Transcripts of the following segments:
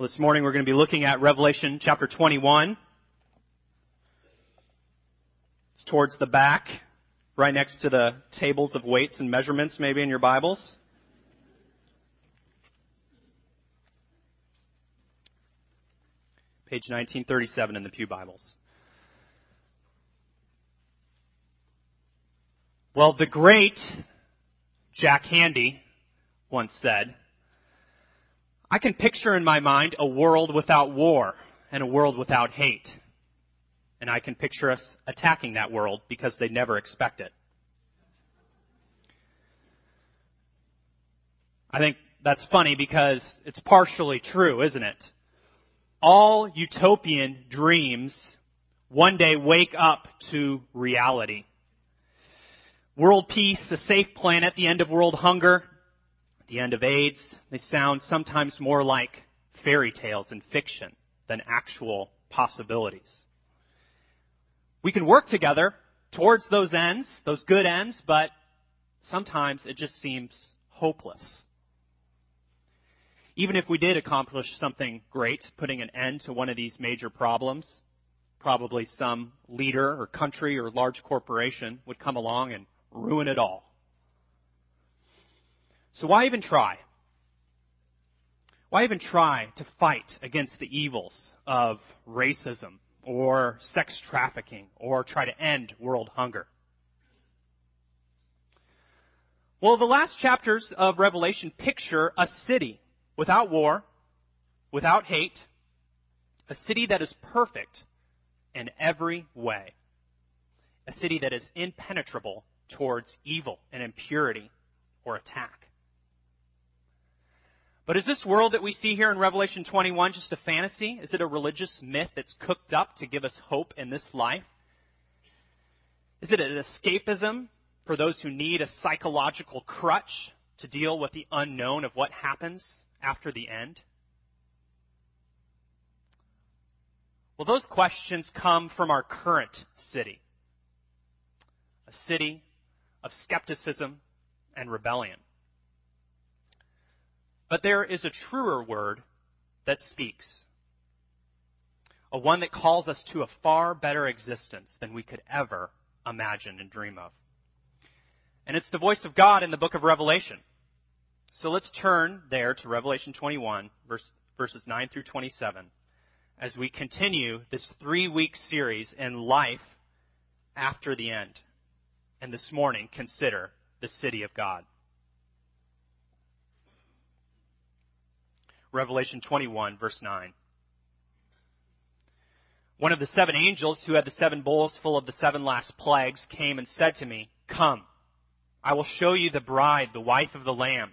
Well, this morning we're going to be looking at Revelation chapter 21. It's towards the back, right next to the tables of weights and measurements, maybe in your Bibles. Page 1937 in the Pew Bibles. Well, the great Jack Handey once said, I can picture in my mind a world without war and a world without hate. And I can picture us attacking that world because they never expect it. I think that's funny because it's partially true, isn't it? All utopian dreams one day wake up to reality. World peace, a safe planet, the end of world hunger, the end of AIDS, they sound sometimes more like fairy tales and fiction than actual possibilities. We can work together towards those ends, those good ends, but sometimes it just seems hopeless. Even if we did accomplish something great, putting an end to one of these major problems, probably some leader or country or large corporation would come along and ruin it all. So why even try? Why even try to fight against the evils of racism or sex trafficking or try to end world hunger? Well, the last chapters of Revelation picture a city without war, without hate, a city that is perfect in every way, a city that is impenetrable towards evil and impurity or attack. But is this world that we see here in Revelation 21 just a fantasy? Is it a religious myth that's cooked up to give us hope in this life? Is it an escapism for those who need a psychological crutch to deal with the unknown of what happens after the end? Well, those questions come from our current city. A city of skepticism and rebellion. But there is a truer word that speaks. A one that calls us to a far better existence than we could ever imagine and dream of. And it's the voice of God in the book of Revelation. So let's turn there to Revelation 21, verse, verses 9 through 27, as we continue this three week series in life after the end. And this morning, consider the city of God. Revelation 21, verse 9. One of the seven angels who had the seven bowls full of the seven last plagues came and said to me, Come, I will show you the bride, the wife of the Lamb.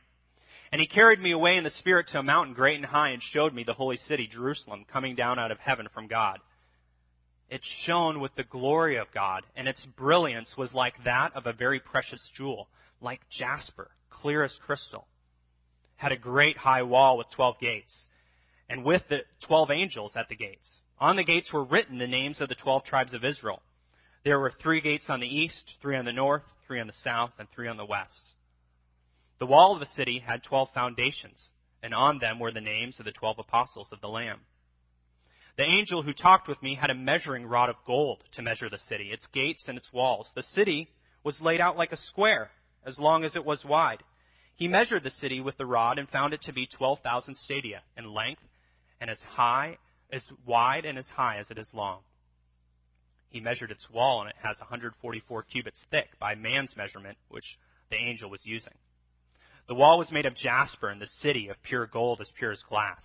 And he carried me away in the Spirit to a mountain great and high and showed me the holy city, Jerusalem, coming down out of heaven from God. It shone with the glory of God, and its brilliance was like that of a very precious jewel, like jasper, clear as crystal had a great high wall with 12 gates, and with the 12 angels at the gates. On the gates were written the names of the 12 tribes of Israel. There were three gates on the east, three on the north, three on the south, and three on the west. The wall of the city had 12 foundations, and on them were the names of the 12 apostles of the Lamb. The angel who talked with me had a measuring rod of gold to measure the city, its gates and its walls. The city was laid out like a square, as long as it was wide. He measured the city with the rod and found it to be 12,000 stadia in length and as high, as wide and as high as it is long. He measured its wall and it has 144 cubits thick by man's measurement, which the angel was using. The wall was made of jasper and the city of pure gold as pure as glass.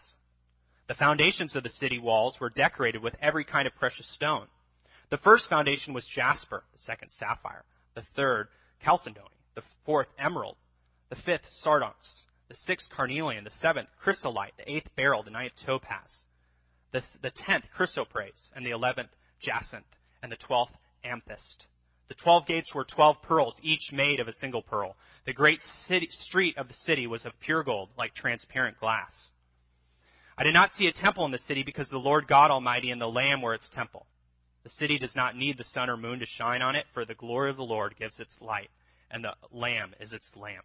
The foundations of the city walls were decorated with every kind of precious stone. The first foundation was jasper, the second sapphire, the third chalcedony, the fourth emerald, the fifth sardonyx, the sixth carnelian, the seventh chrysolite, the eighth beryl, the ninth topaz, the, the tenth chrysoprase, and the eleventh jacinth, and the twelfth amethyst. The twelve gates were twelve pearls, each made of a single pearl. The great city, street of the city was of pure gold, like transparent glass. I did not see a temple in the city because the Lord God Almighty and the Lamb were its temple. The city does not need the sun or moon to shine on it, for the glory of the Lord gives its light, and the Lamb is its lamp.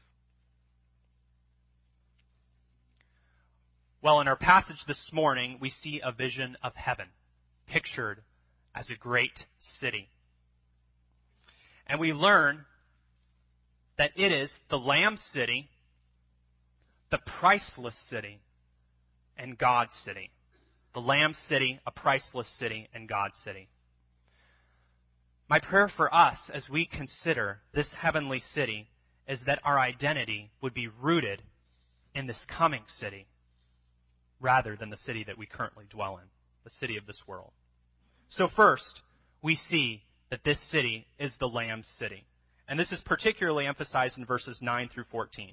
Well, in our passage this morning, we see a vision of heaven, pictured as a great city. And we learn that it is the Lamb city, the priceless city, and God's city. The Lamb city, a priceless city, and God's city. My prayer for us as we consider this heavenly city is that our identity would be rooted in this coming city rather than the city that we currently dwell in, the city of this world. So, first, we see that this city is the Lamb's city. And this is particularly emphasized in verses 9 through 14.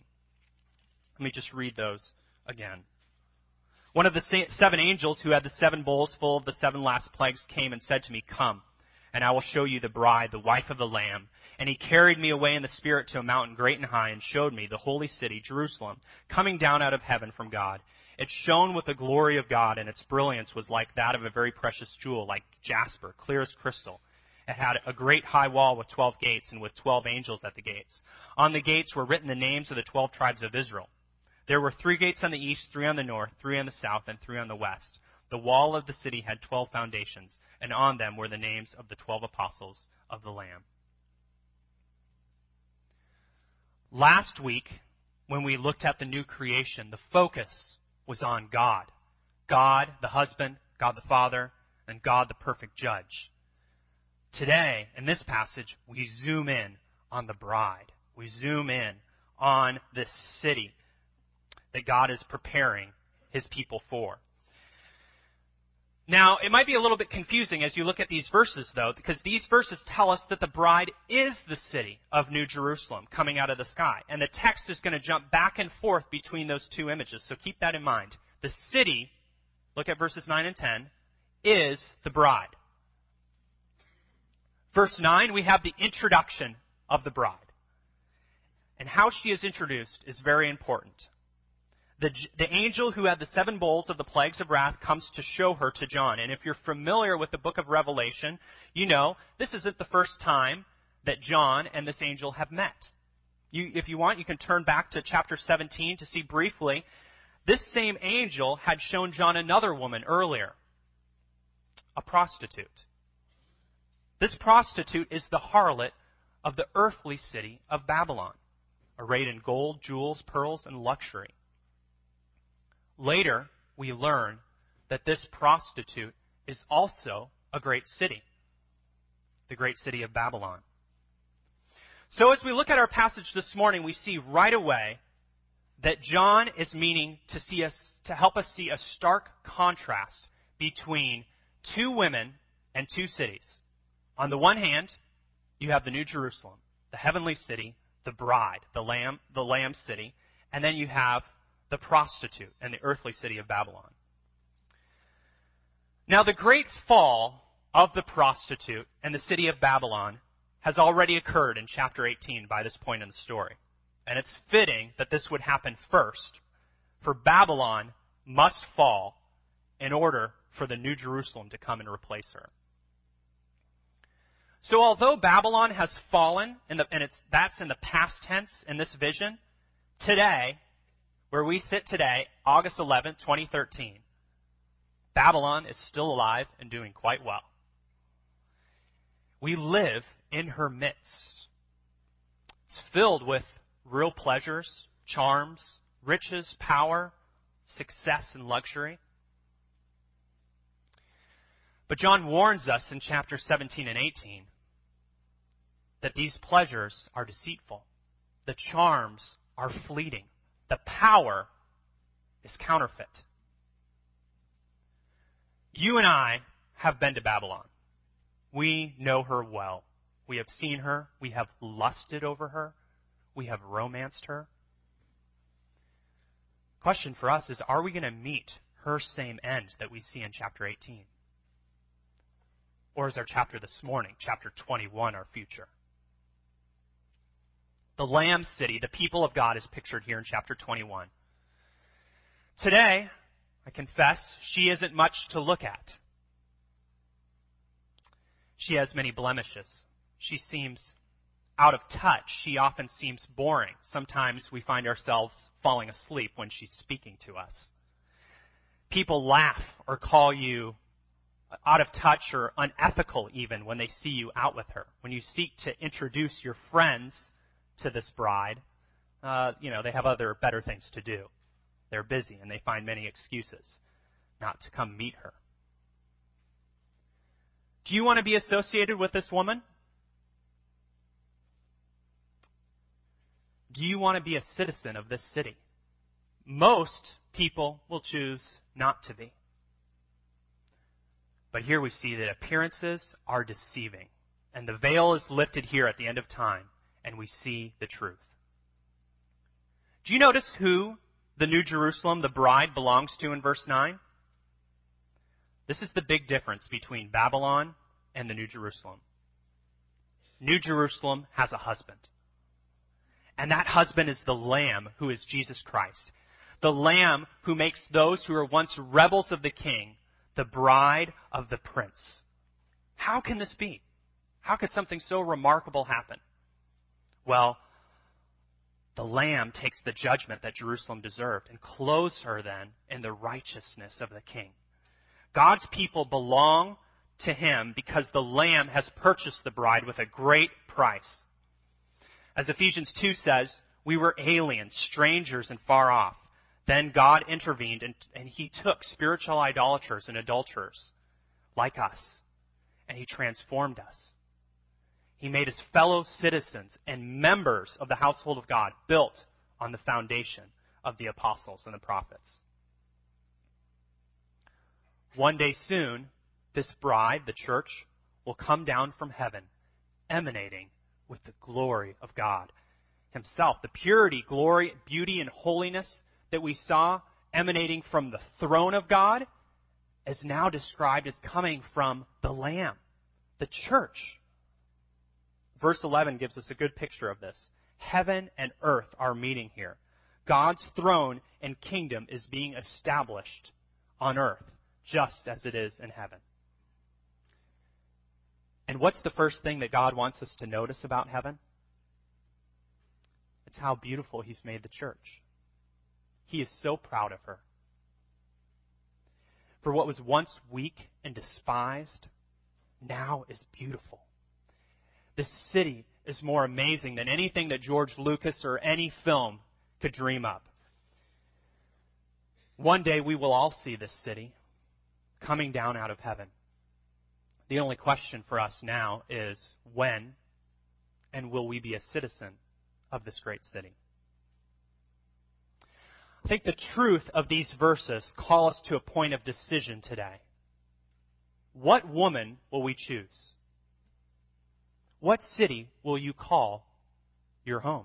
Let me just read those again. One of the seven angels who had the seven bowls full of the seven last plagues came and said to me, Come, and I will show you the bride, the wife of the Lamb. And he carried me away in the Spirit to a mountain great and high, and showed me the holy city, Jerusalem, coming down out of heaven from God it shone with the glory of God, and its brilliance was like that of a very precious jewel, like jasper, clear as crystal. It had a great high wall with twelve gates, and with twelve angels at the gates. On the gates were written the names of the twelve tribes of Israel. There were three gates on the east, three on the north, three on the south, and three on the west. The wall of the city had twelve foundations, and on them were the names of the twelve apostles of the Lamb. Last week, when we looked at the new creation, the focus was on God. God, the husband, God the Father, and God the perfect judge. Today, in this passage, we zoom in on the bride. We zoom in on this city that God is preparing his people for. Now, it might be a little bit confusing as you look at these verses, though, because these verses tell us that the bride is the city of New Jerusalem coming out of the sky. And the text is going to jump back and forth between those two images, so keep that in mind. The city, look at verses 9 and 10, is the bride. Verse 9, we have the introduction of the bride. And how she is introduced is very important the, the angel who had the seven bowls of the plagues of wrath comes to show her to John. And if you're familiar with the book of Revelation, you know this isn't the first time that John and this angel have met. You, if you want, you can turn back to chapter 17 to see briefly. This same angel had shown John another woman earlier, a prostitute. This prostitute is the harlot of the earthly city of Babylon, arrayed in gold, jewels, pearls, and luxury. Later, we learn that this prostitute is also a great city, the great city of Babylon. So as we look at our passage this morning, we see right away that John is meaning to see us to help us see a stark contrast between two women and two cities. On the one hand, you have the New Jerusalem, the heavenly city, the bride, the lamb, the lamb city, and then you have the prostitute and the earthly city of Babylon. Now, the great fall of the prostitute and the city of Babylon has already occurred in chapter 18 by this point in the story. And it's fitting that this would happen first, for Babylon must fall in order for the New Jerusalem to come and replace her. So although Babylon has fallen, the, and that's in the past tense in this vision, today where we sit today, August 11, 2013, Babylon is still alive and doing quite well. We live in her midst. It's filled with real pleasures, charms, riches, power, success, and luxury. But John warns us in chapter 17 and 18 that these pleasures are deceitful. The charms are fleeting. The power is counterfeit. You and I have been to Babylon. We know her well. We have seen her. We have lusted over her. We have romanced her. Question for us is are we going to meet her same end that we see in chapter 18? Or is our chapter this morning, chapter 21, our future? The Lamb City, the people of God, is pictured here in chapter 21. Today, I confess, she isn't much to look at. She has many blemishes. She seems out of touch. She often seems boring. Sometimes we find ourselves falling asleep when she's speaking to us. People laugh or call you out of touch or unethical even when they see you out with her. When you seek to introduce your friends to this bride, uh, you know, they have other better things to do. They're busy and they find many excuses not to come meet her. Do you want to be associated with this woman? Do you want to be a citizen of this city? Most people will choose not to be. But here we see that appearances are deceiving. And the veil is lifted here at the end of time, and we see the truth. Do you notice who the New Jerusalem, the bride, belongs to in verse 9? This is the big difference between Babylon and the New Jerusalem. New Jerusalem has a husband. And that husband is the Lamb who is Jesus Christ. The Lamb who makes those who were once rebels of the King the bride of the Prince. How can this be? How could something so remarkable happen? Well, the Lamb takes the judgment that Jerusalem deserved and clothes her then in the righteousness of the King. God's people belong to him because the Lamb has purchased the bride with a great price. As Ephesians 2 says, we were aliens, strangers, and far off. Then God intervened and, and he took spiritual idolaters and adulterers like us and he transformed us. He made us fellow citizens and members of the household of God built on the foundation of the apostles and the prophets. One day soon, this bride, the church, will come down from heaven, emanating with the glory of God Himself. The purity, glory, beauty, and holiness that we saw emanating from the throne of God is now described as coming from the Lamb, the church. Verse 11 gives us a good picture of this. Heaven and earth are meeting here. God's throne and kingdom is being established on earth just as it is in heaven. And what's the first thing that God wants us to notice about heaven? It's how beautiful He's made the church. He is so proud of her. For what was once weak and despised now is beautiful. This city is more amazing than anything that George Lucas or any film could dream up. One day we will all see this city coming down out of heaven. The only question for us now is when and will we be a citizen of this great city? I think the truth of these verses call us to a point of decision today. What woman will we choose? What city will you call your home?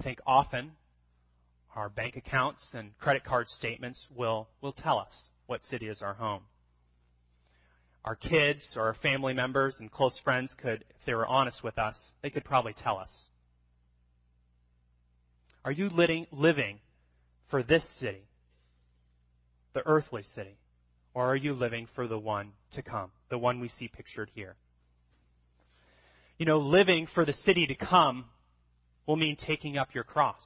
I think often our bank accounts and credit card statements will, will tell us what city is our home. Our kids or our family members and close friends could, if they were honest with us, they could probably tell us are you living, living for this city, the earthly city, or are you living for the one to come, the one we see pictured here? You know, living for the city to come will mean taking up your cross.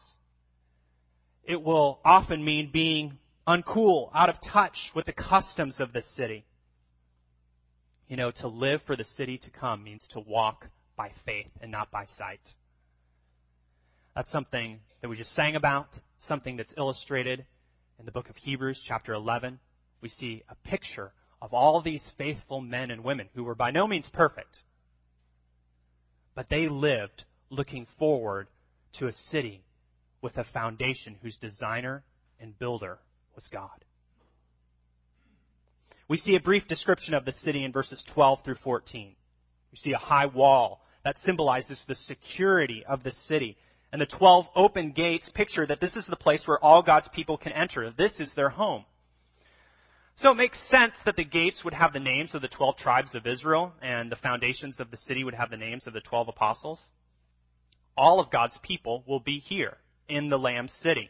It will often mean being uncool, out of touch with the customs of the city. You know, to live for the city to come means to walk by faith and not by sight. That's something that we just sang about, something that's illustrated in the book of Hebrews, chapter 11. We see a picture of all these faithful men and women who were by no means perfect, but they lived looking forward to a city with a foundation whose designer and builder was God. We see a brief description of the city in verses 12 through 14. We see a high wall that symbolizes the security of the city and the 12 open gates picture that this is the place where all God's people can enter. This is their home. So it makes sense that the gates would have the names of the 12 tribes of Israel and the foundations of the city would have the names of the 12 apostles. All of God's people will be here in the Lamb city.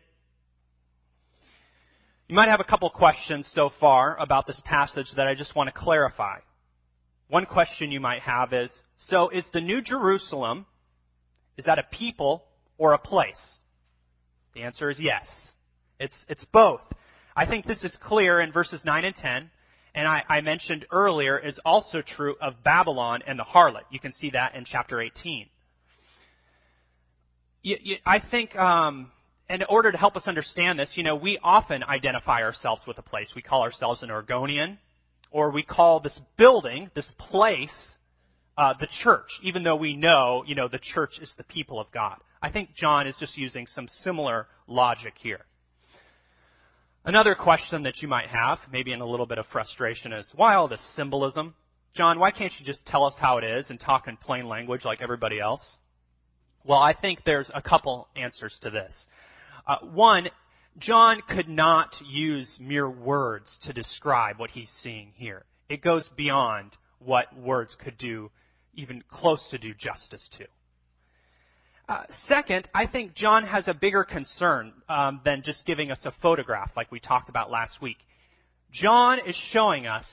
You might have a couple questions so far about this passage that I just want to clarify. One question you might have is, so is the New Jerusalem, is that a people or a place? The answer is yes. It's, it's both. I think this is clear in verses 9 and 10, and I, I mentioned earlier is also true of Babylon and the harlot. You can see that in chapter 18. You, you, I think, um, in order to help us understand this, you know, we often identify ourselves with a place. We call ourselves an Oregonian, or we call this building, this place, uh, the church, even though we know, you know, the church is the people of God. I think John is just using some similar logic here. Another question that you might have, maybe in a little bit of frustration, is why all this symbolism? John, why can't you just tell us how it is and talk in plain language like everybody else? Well, I think there's a couple answers to this. Uh, one, John could not use mere words to describe what he's seeing here. It goes beyond what words could do, even close to do justice to. Uh, second, I think John has a bigger concern um, than just giving us a photograph like we talked about last week. John is showing us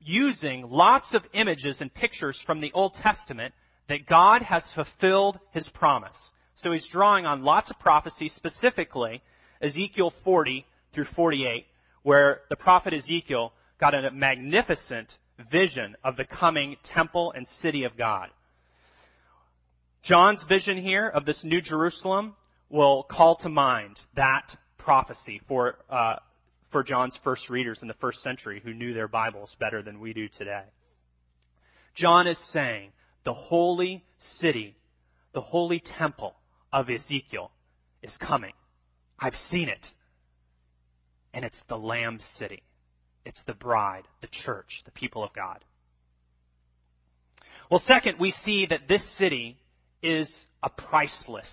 using lots of images and pictures from the Old Testament that God has fulfilled his promise. So he's drawing on lots of prophecies, specifically Ezekiel 40 through 48, where the prophet Ezekiel got a magnificent vision of the coming temple and city of God. John's vision here of this new Jerusalem will call to mind that prophecy for, uh, for John's first readers in the first century who knew their Bibles better than we do today. John is saying the holy city, the holy temple of Ezekiel is coming. I've seen it. And it's the Lamb city. It's the bride, the church, the people of God. Well, second, we see that this city is a priceless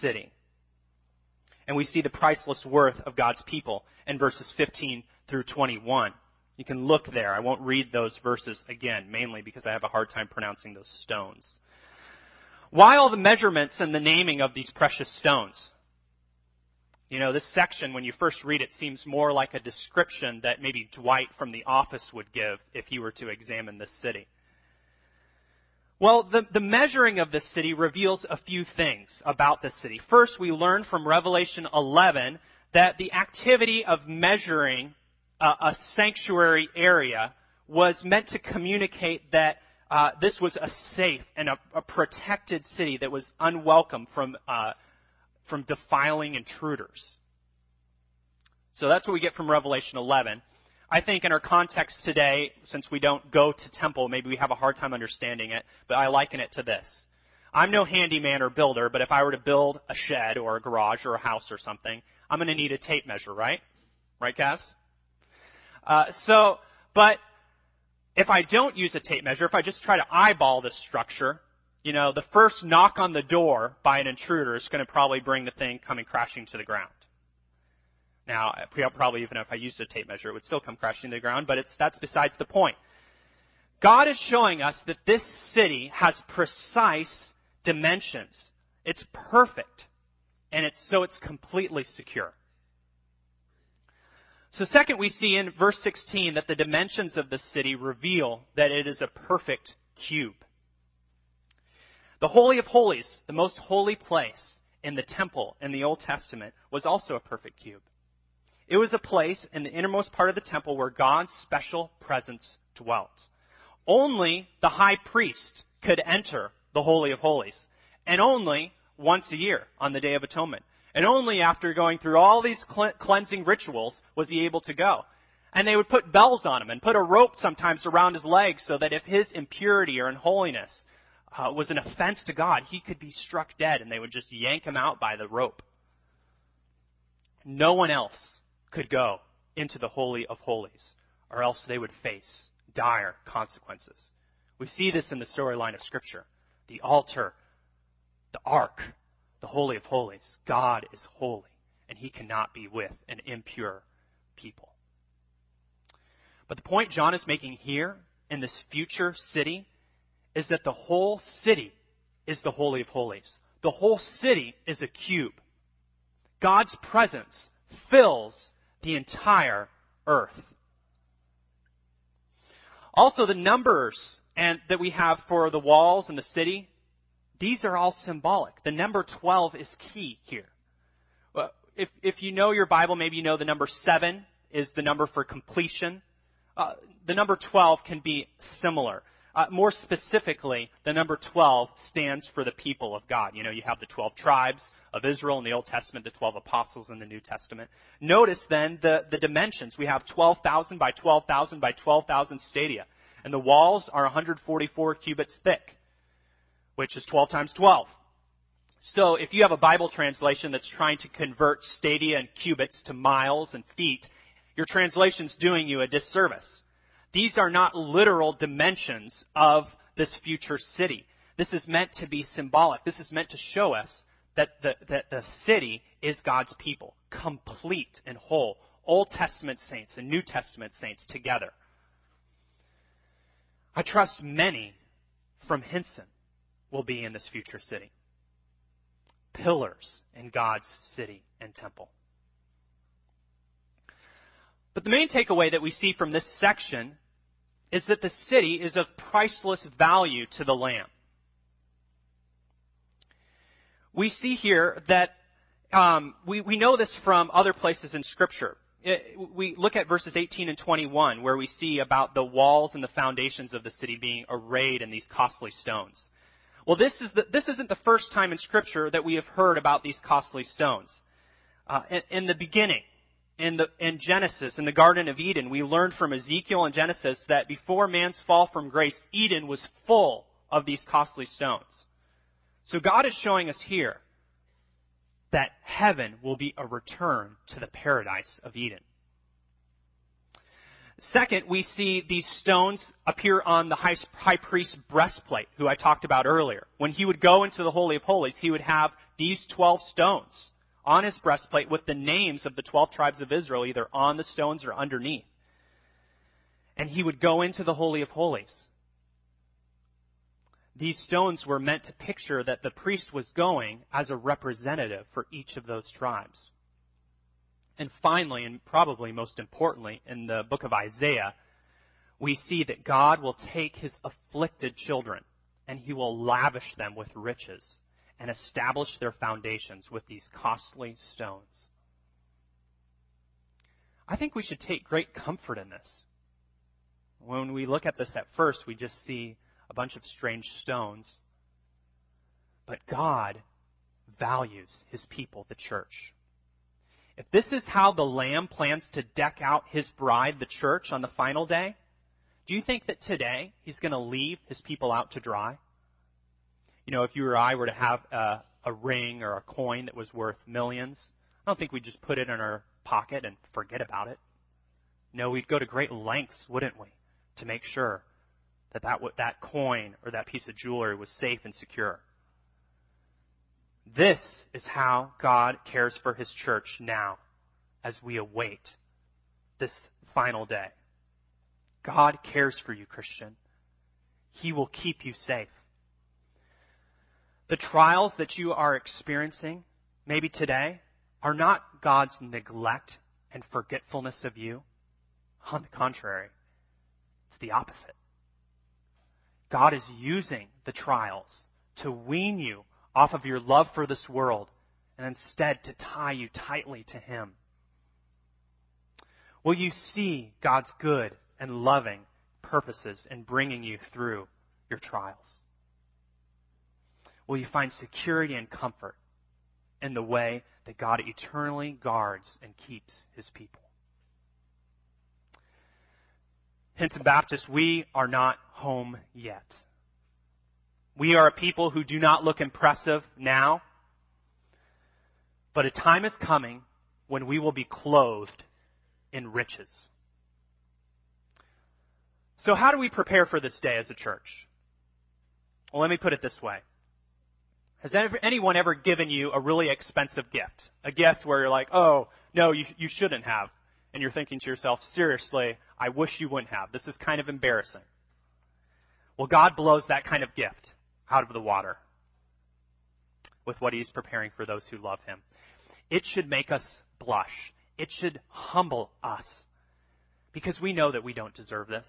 city. And we see the priceless worth of God's people in verses 15 through 21. You can look there. I won't read those verses again, mainly because I have a hard time pronouncing those stones. Why all the measurements and the naming of these precious stones? You know, this section, when you first read it, seems more like a description that maybe Dwight from The Office would give if he were to examine this city. Well, the, the measuring of this city reveals a few things about this city. First, we learn from Revelation 11 that the activity of measuring a, a sanctuary area was meant to communicate that uh, this was a safe and a, a, protected city that was unwelcome from uh, from defiling intruders. So that's what we get from Revelation 11. I think in our context today, since we don't go to temple, maybe we have a hard time understanding it, but I liken it to this. I'm no handyman or builder, but if I were to build a shed or a garage or a house or something, I'm going to need a tape measure, right? Right, Cass? Uh, so, but if I don't use a tape measure, if I just try to eyeball this structure, you know, the first knock on the door by an intruder is going to probably bring the thing coming crashing to the ground. Now, probably even if I used a tape measure, it would still come crashing to the ground, but it's, that's besides the point. God is showing us that this city has precise dimensions. It's perfect. And it's, so it's completely secure. So second, we see in verse 16 that the dimensions of the city reveal that it is a perfect cube. The Holy of Holies, the most holy place in the temple in the Old Testament, was also a perfect cube. It was a place in the innermost part of the temple where God's special presence dwelt. Only the high priest could enter the Holy of Holies, and only once a year on the Day of Atonement. And only after going through all these cleansing rituals was he able to go. And they would put bells on him and put a rope sometimes around his legs so that if his impurity or unholiness uh, was an offense to God, he could be struck dead and they would just yank him out by the rope. No one else could go into the Holy of Holies, or else they would face dire consequences. We see this in the storyline of Scripture. The altar, the ark, the Holy of Holies. God is holy, and he cannot be with an impure people. But the point John is making here in this future city is that the whole city is the Holy of Holies. The whole city is a cube. God's presence fills the entire earth. Also, the numbers and that we have for the walls and the city, these are all symbolic. The number 12 is key here. If, if you know your Bible, maybe you know the number 7 is the number for completion. Uh, the number 12 can be similar. Uh, more specifically, the number 12 stands for the people of God. You know, you have the 12 tribes of Israel in the Old Testament, the 12 apostles in the New Testament. Notice then the, the dimensions. We have 12,000 by 12,000 by 12,000 stadia. And the walls are 144 cubits thick, which is 12 times 12. So if you have a Bible translation that's trying to convert stadia and cubits to miles and feet, your translation's doing you a disservice. These are not literal dimensions of this future city. This is meant to be symbolic. This is meant to show us that the, that the city is God's people, complete and whole. Old Testament saints and New Testament saints together. I trust many from Hinson will be in this future city. Pillars in God's city and temple. But the main takeaway that we see from this section is that the city is of priceless value to the Lamb. We see here that um, we, we know this from other places in Scripture. It, we look at verses 18 and 21, where we see about the walls and the foundations of the city being arrayed in these costly stones. Well, this, is the, this isn't the first time in Scripture that we have heard about these costly stones. Uh, in, in the beginning, in, the, in Genesis, in the Garden of Eden, we learned from Ezekiel and Genesis that before man's fall from grace, Eden was full of these costly stones. So God is showing us here that heaven will be a return to the paradise of Eden. Second, we see these stones appear on the high, high priest's breastplate, who I talked about earlier. When he would go into the Holy of Holies, he would have these 12 stones on his breastplate with the names of the 12 tribes of Israel either on the stones or underneath. And he would go into the Holy of Holies. These stones were meant to picture that the priest was going as a representative for each of those tribes. And finally, and probably most importantly, in the book of Isaiah, we see that God will take his afflicted children and he will lavish them with riches and establish their foundations with these costly stones. I think we should take great comfort in this. When we look at this at first, we just see a bunch of strange stones. But God values his people, the church. If this is how the Lamb plans to deck out his bride, the church, on the final day, do you think that today he's going to leave his people out to dry? You know, if you or I were to have a, a ring or a coin that was worth millions, I don't think we'd just put it in our pocket and forget about it. No, we'd go to great lengths, wouldn't we, to make sure that that, that coin or that piece of jewelry was safe and secure. This is how God cares for His church now as we await this final day. God cares for you, Christian. He will keep you safe. The trials that you are experiencing, maybe today, are not God's neglect and forgetfulness of you. On the contrary, it's the opposite. God is using the trials to wean you off of your love for this world and instead to tie you tightly to Him. Will you see God's good and loving purposes in bringing you through your trials? Will you find security and comfort in the way that God eternally guards and keeps his people. Hinson Baptist, we are not home yet. We are a people who do not look impressive now, but a time is coming when we will be clothed in riches. So, how do we prepare for this day as a church? Well, let me put it this way. Has anyone ever given you a really expensive gift? A gift where you're like, oh, no, you, you shouldn't have. and you're thinking to yourself, seriously, I wish you wouldn't have. This is kind of embarrassing. Well, God blows that kind of gift out of the water with what He's preparing for those who love Him. It should make us blush. It should humble us because we know that we don't deserve this.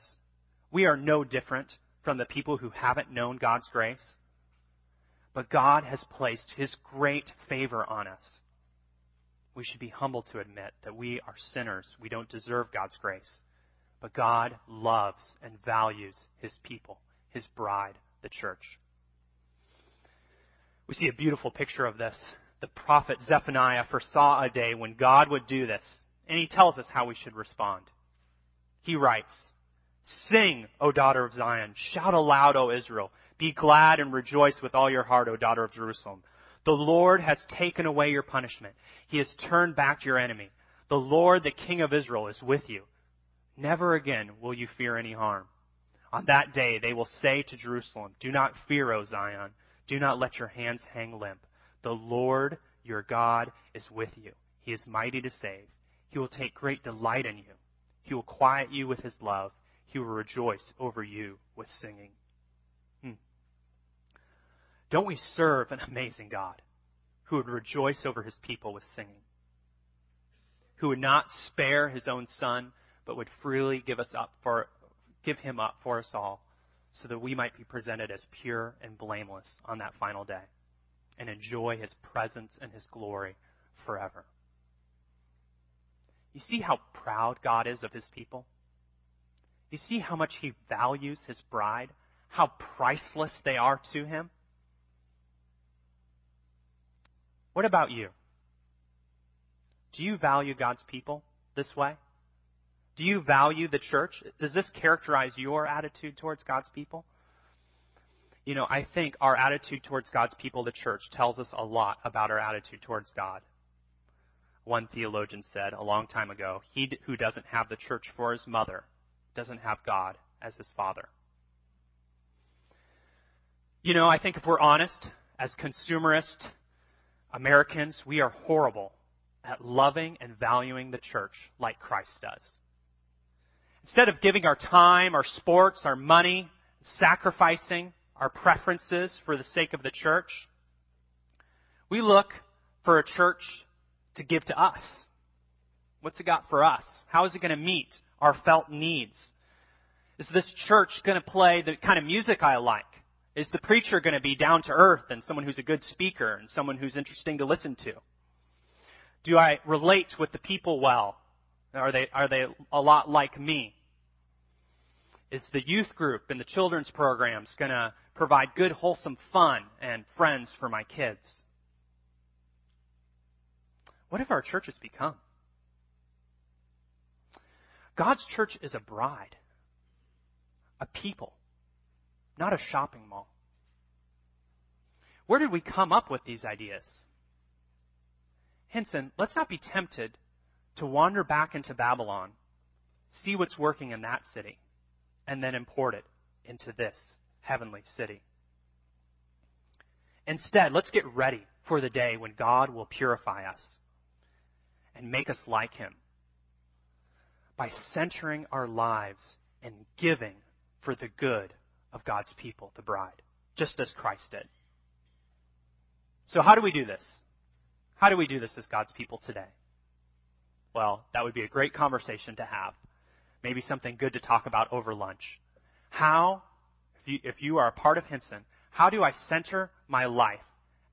We are no different from the people who haven't known God's grace. But God has placed His great favor on us. We should be humble to admit that we are sinners. We don't deserve God's grace. But God loves and values His people, His bride, the church. We see a beautiful picture of this. The prophet Zephaniah foresaw a day when God would do this, and he tells us how we should respond. He writes, Sing, O daughter of Zion. Shout aloud, O Israel. Be glad and rejoice with all your heart, O daughter of Jerusalem. The Lord has taken away your punishment. He has turned back your enemy. The Lord, the King of Israel, is with you. Never again will you fear any harm. On that day they will say to Jerusalem, Do not fear, O Zion. Do not let your hands hang limp. The Lord your God is with you. He is mighty to save. He will take great delight in you. He will quiet you with his love. He will rejoice over you with singing. Don't we serve an amazing God who would rejoice over his people with singing? Who would not spare his own son, but would freely give us up for give him up for us all, so that we might be presented as pure and blameless on that final day, and enjoy his presence and his glory forever. You see how proud God is of his people? You see how much he values his bride? How priceless they are to him? What about you? Do you value God's people this way? Do you value the church? Does this characterize your attitude towards God's people? You know, I think our attitude towards God's people, the church, tells us a lot about our attitude towards God one theologian said a long time ago, he who doesn't have the church for his mother doesn't have God as his father. You know, I think if we're honest, as consumerist Americans, we are horrible at loving and valuing the church like Christ does. Instead of giving our time, our sports, our money, sacrificing our preferences for the sake of the church, we look for a church to give to us? What's it got for us? How is it going to meet our felt needs? Is this church going to play the kind of music I like? Is the preacher going to be down to earth and someone who's a good speaker and someone who's interesting to listen to? Do I relate with the people well? Are they, are they a lot like me? Is the youth group and the children's programs going to provide good, wholesome fun and friends for my kids? What have our churches become? God's church is a bride, a people, not a shopping mall. Where did we come up with these ideas? Hinson, let's not be tempted to wander back into Babylon, see what's working in that city, and then import it into this heavenly city. Instead, let's get ready for the day when God will purify us and make us like Him by centering our lives and giving for the good of God's people, the bride, just as Christ did. So, how do we do this? How do we do this as God's people today? Well, that would be a great conversation to have. Maybe something good to talk about over lunch. How, if you, if you are a part of Hinson, how do I center my life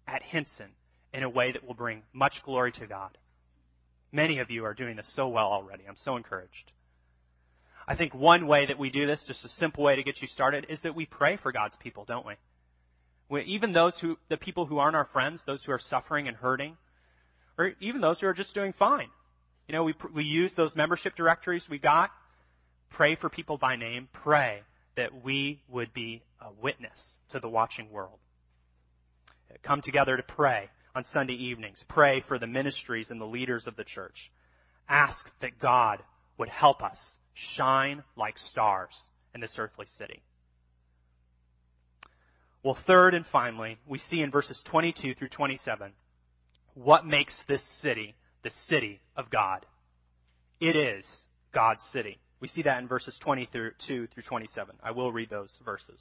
at Hinson in a way that will bring much glory to God? Many of you are doing this so well already. I'm so encouraged. I think one way that we do this, just a simple way to get you started, is that we pray for God's people, don't we? we even those who, the people who aren't our friends, those who are suffering and hurting, or even those who are just doing fine. You know, we, we use those membership directories we got. Pray for people by name. Pray that we would be a witness to the watching world. Come together to pray on Sunday evenings. Pray for the ministries and the leaders of the church. Ask that God would help us shine like stars in this earthly city. Well, third and finally, we see in verses 22 through 27 what makes this city the city of God. It is God's city. We see that in verses 22 through 27. I will read those verses.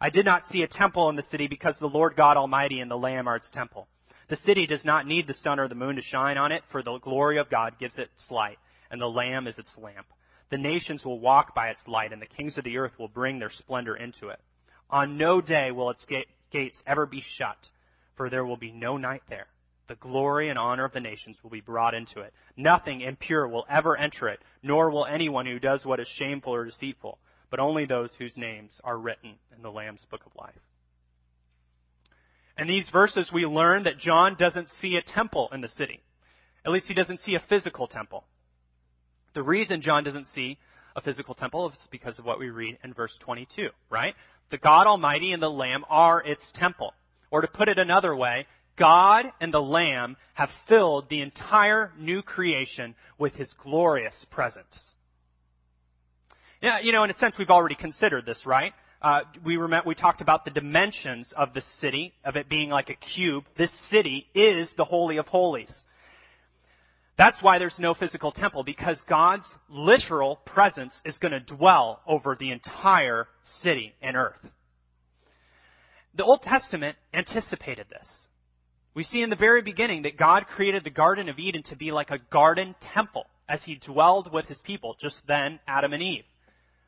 I did not see a temple in the city because the Lord God Almighty and the Lamb are its temple. The city does not need the sun or the moon to shine on it, for the glory of God gives it its light, and the Lamb is its lamp. The nations will walk by its light, and the kings of the earth will bring their splendor into it. On no day will its gates ever be shut, for there will be no night there. The glory and honor of the nations will be brought into it. Nothing impure will ever enter it, nor will anyone who does what is shameful or deceitful, but only those whose names are written in the Lamb's book of life. In these verses, we learn that John doesn't see a temple in the city. At least he doesn't see a physical temple. The reason John doesn't see a physical temple is because of what we read in verse 22, right? The God Almighty and the Lamb are its temple. Or to put it another way, God and the Lamb have filled the entire new creation with His glorious presence. Yeah, you know, in a sense, we've already considered this, right? Uh, we, we talked about the dimensions of the city, of it being like a cube. This city is the Holy of Holies. That's why there's no physical temple, because God's literal presence is going to dwell over the entire city and earth. The Old Testament anticipated this. We see in the very beginning that God created the Garden of Eden to be like a garden temple as he dwelled with his people, just then Adam and Eve.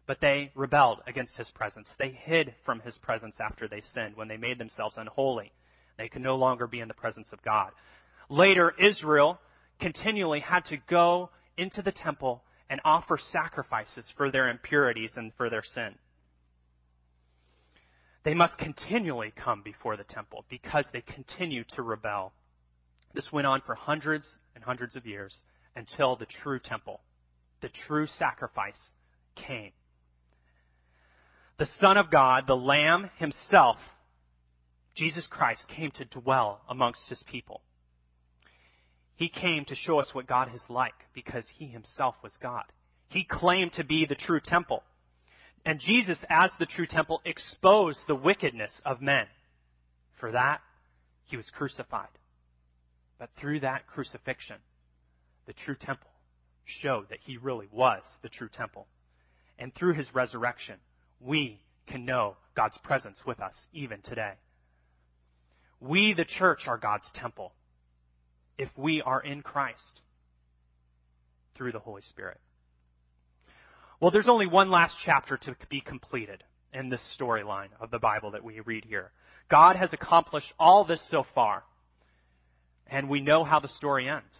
But they rebelled against his presence. They hid from his presence after they sinned when they made themselves unholy. They could no longer be in the presence of God. Later, Israel continually had to go into the temple and offer sacrifices for their impurities and for their sin. They must continually come before the temple because they continue to rebel. This went on for hundreds and hundreds of years until the true temple, the true sacrifice came. The Son of God, the Lamb himself, Jesus Christ, came to dwell amongst his people. He came to show us what God is like because he himself was God. He claimed to be the true temple. And Jesus, as the true temple, exposed the wickedness of men. For that, he was crucified. But through that crucifixion, the true temple showed that he really was the true temple. And through his resurrection, we can know God's presence with us even today. We, the church, are God's temple if we are in Christ through the Holy Spirit. Well, there's only one last chapter to be completed in this storyline of the Bible that we read here. God has accomplished all this so far, and we know how the story ends.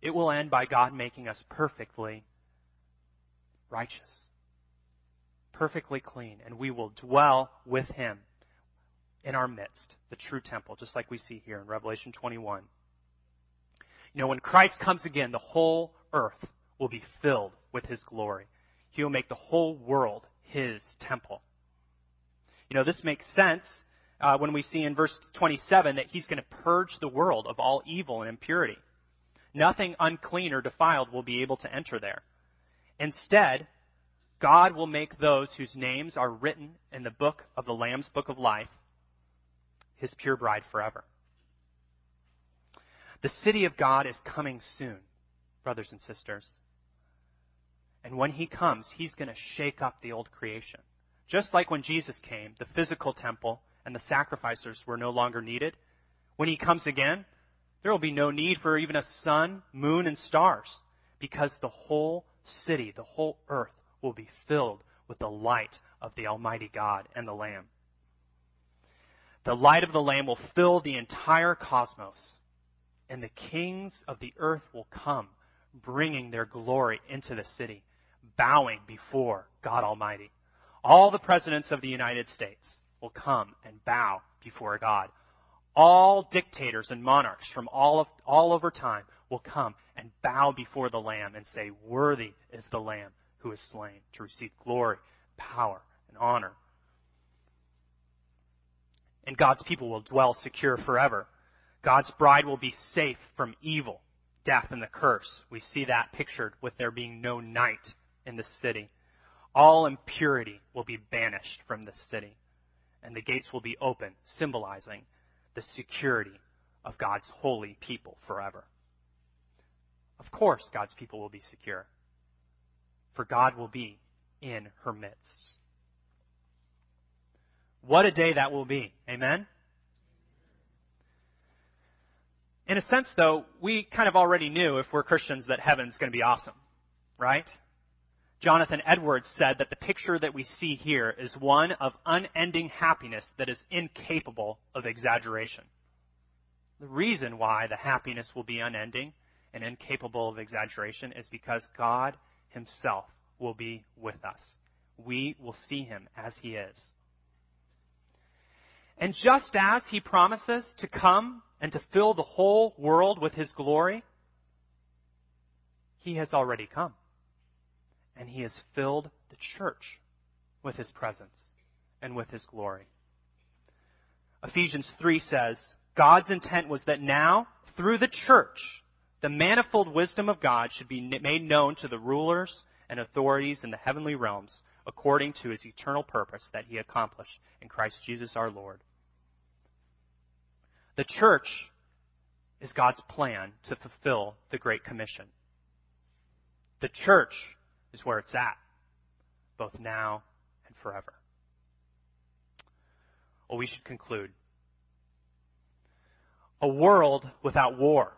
It will end by God making us perfectly righteous, perfectly clean, and we will dwell with Him in our midst, the true temple, just like we see here in Revelation 21. You know, when Christ comes again, the whole earth will be filled with his glory. He will make the whole world his temple. You know, this makes sense uh, when we see in verse 27 that he's going to purge the world of all evil and impurity. Nothing unclean or defiled will be able to enter there. Instead, God will make those whose names are written in the book of the Lamb's book of life his pure bride forever. The city of God is coming soon, brothers and sisters. And when he comes, he's going to shake up the old creation. Just like when Jesus came, the physical temple and the sacrificers were no longer needed. When he comes again, there will be no need for even a sun, moon, and stars because the whole city, the whole earth will be filled with the light of the Almighty God and the Lamb. The light of the Lamb will fill the entire cosmos, and the kings of the earth will come, bringing their glory into the city, bowing before God Almighty. All the presidents of the United States will come and bow before God. All dictators and monarchs from all, of, all over time will come and bow before the Lamb and say, Worthy is the Lamb who is slain to receive glory, power, and honor and God's people will dwell secure forever. God's bride will be safe from evil, death, and the curse. We see that pictured with there being no night in the city. All impurity will be banished from the city, and the gates will be open, symbolizing the security of God's holy people forever. of course God's people will be secure. For God will be in her midst. What a day that will be. Amen? In a sense, though, we kind of already knew if we're Christians that heaven's going to be awesome, right? Jonathan Edwards said that the picture that we see here is one of unending happiness that is incapable of exaggeration. The reason why the happiness will be unending and incapable of exaggeration is because God Himself will be with us. We will see Him as He is. And just as He promises to come and to fill the whole world with His glory, He has already come. And He has filled the church with His presence and with His glory. Ephesians 3 says, God's intent was that now, through the church, the manifold wisdom of God should be made known to the rulers and authorities in the heavenly realms according to his eternal purpose that he accomplished in Christ Jesus our Lord. The church is God's plan to fulfill the Great Commission. The church is where it's at, both now and forever. Well, we should conclude. A world without war,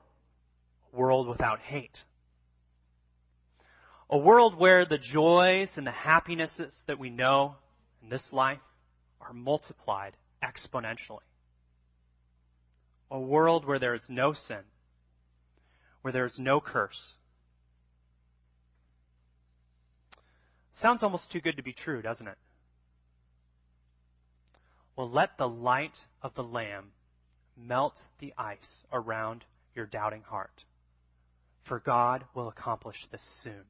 a world without hate, a world where the joys and the happinesses that we know in this life are multiplied exponentially. A world where there is no sin, where there is no curse. Sounds almost too good to be true, doesn't it? Well, let the light of the Lamb melt the ice around your doubting heart, for God will accomplish this soon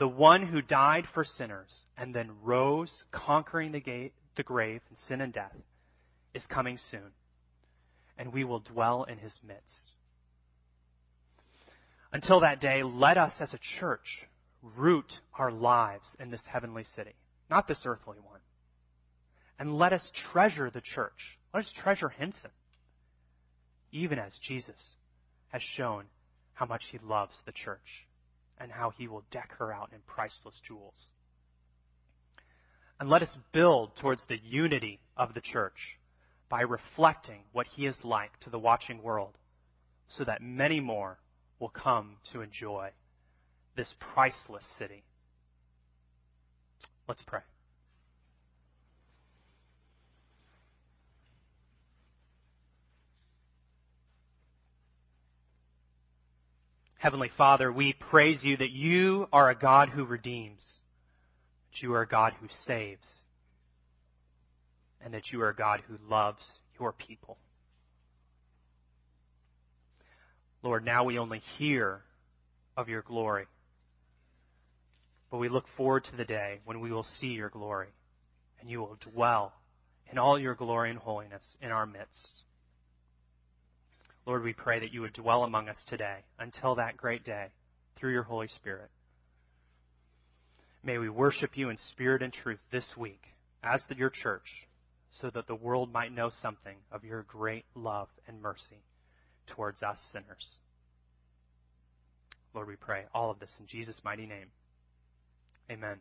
the one who died for sinners and then rose, conquering the, gate, the grave and sin and death, is coming soon, and we will dwell in his midst. Until that day, let us as a church root our lives in this heavenly city, not this earthly one. And let us treasure the church. Let us treasure Hinson, even as Jesus has shown how much he loves the church and how he will deck her out in priceless jewels. And let us build towards the unity of the church by reflecting what he is like to the watching world so that many more will come to enjoy this priceless city. Let's pray. Heavenly Father, we praise you that you are a God who redeems, that you are a God who saves, and that you are a God who loves your people. Lord, now we only hear of your glory, but we look forward to the day when we will see your glory, and you will dwell in all your glory and holiness in our midst. Lord, we pray that you would dwell among us today until that great day through your Holy Spirit. May we worship you in spirit and truth this week as the, your church so that the world might know something of your great love and mercy towards us sinners. Lord, we pray all of this in Jesus' mighty name. Amen.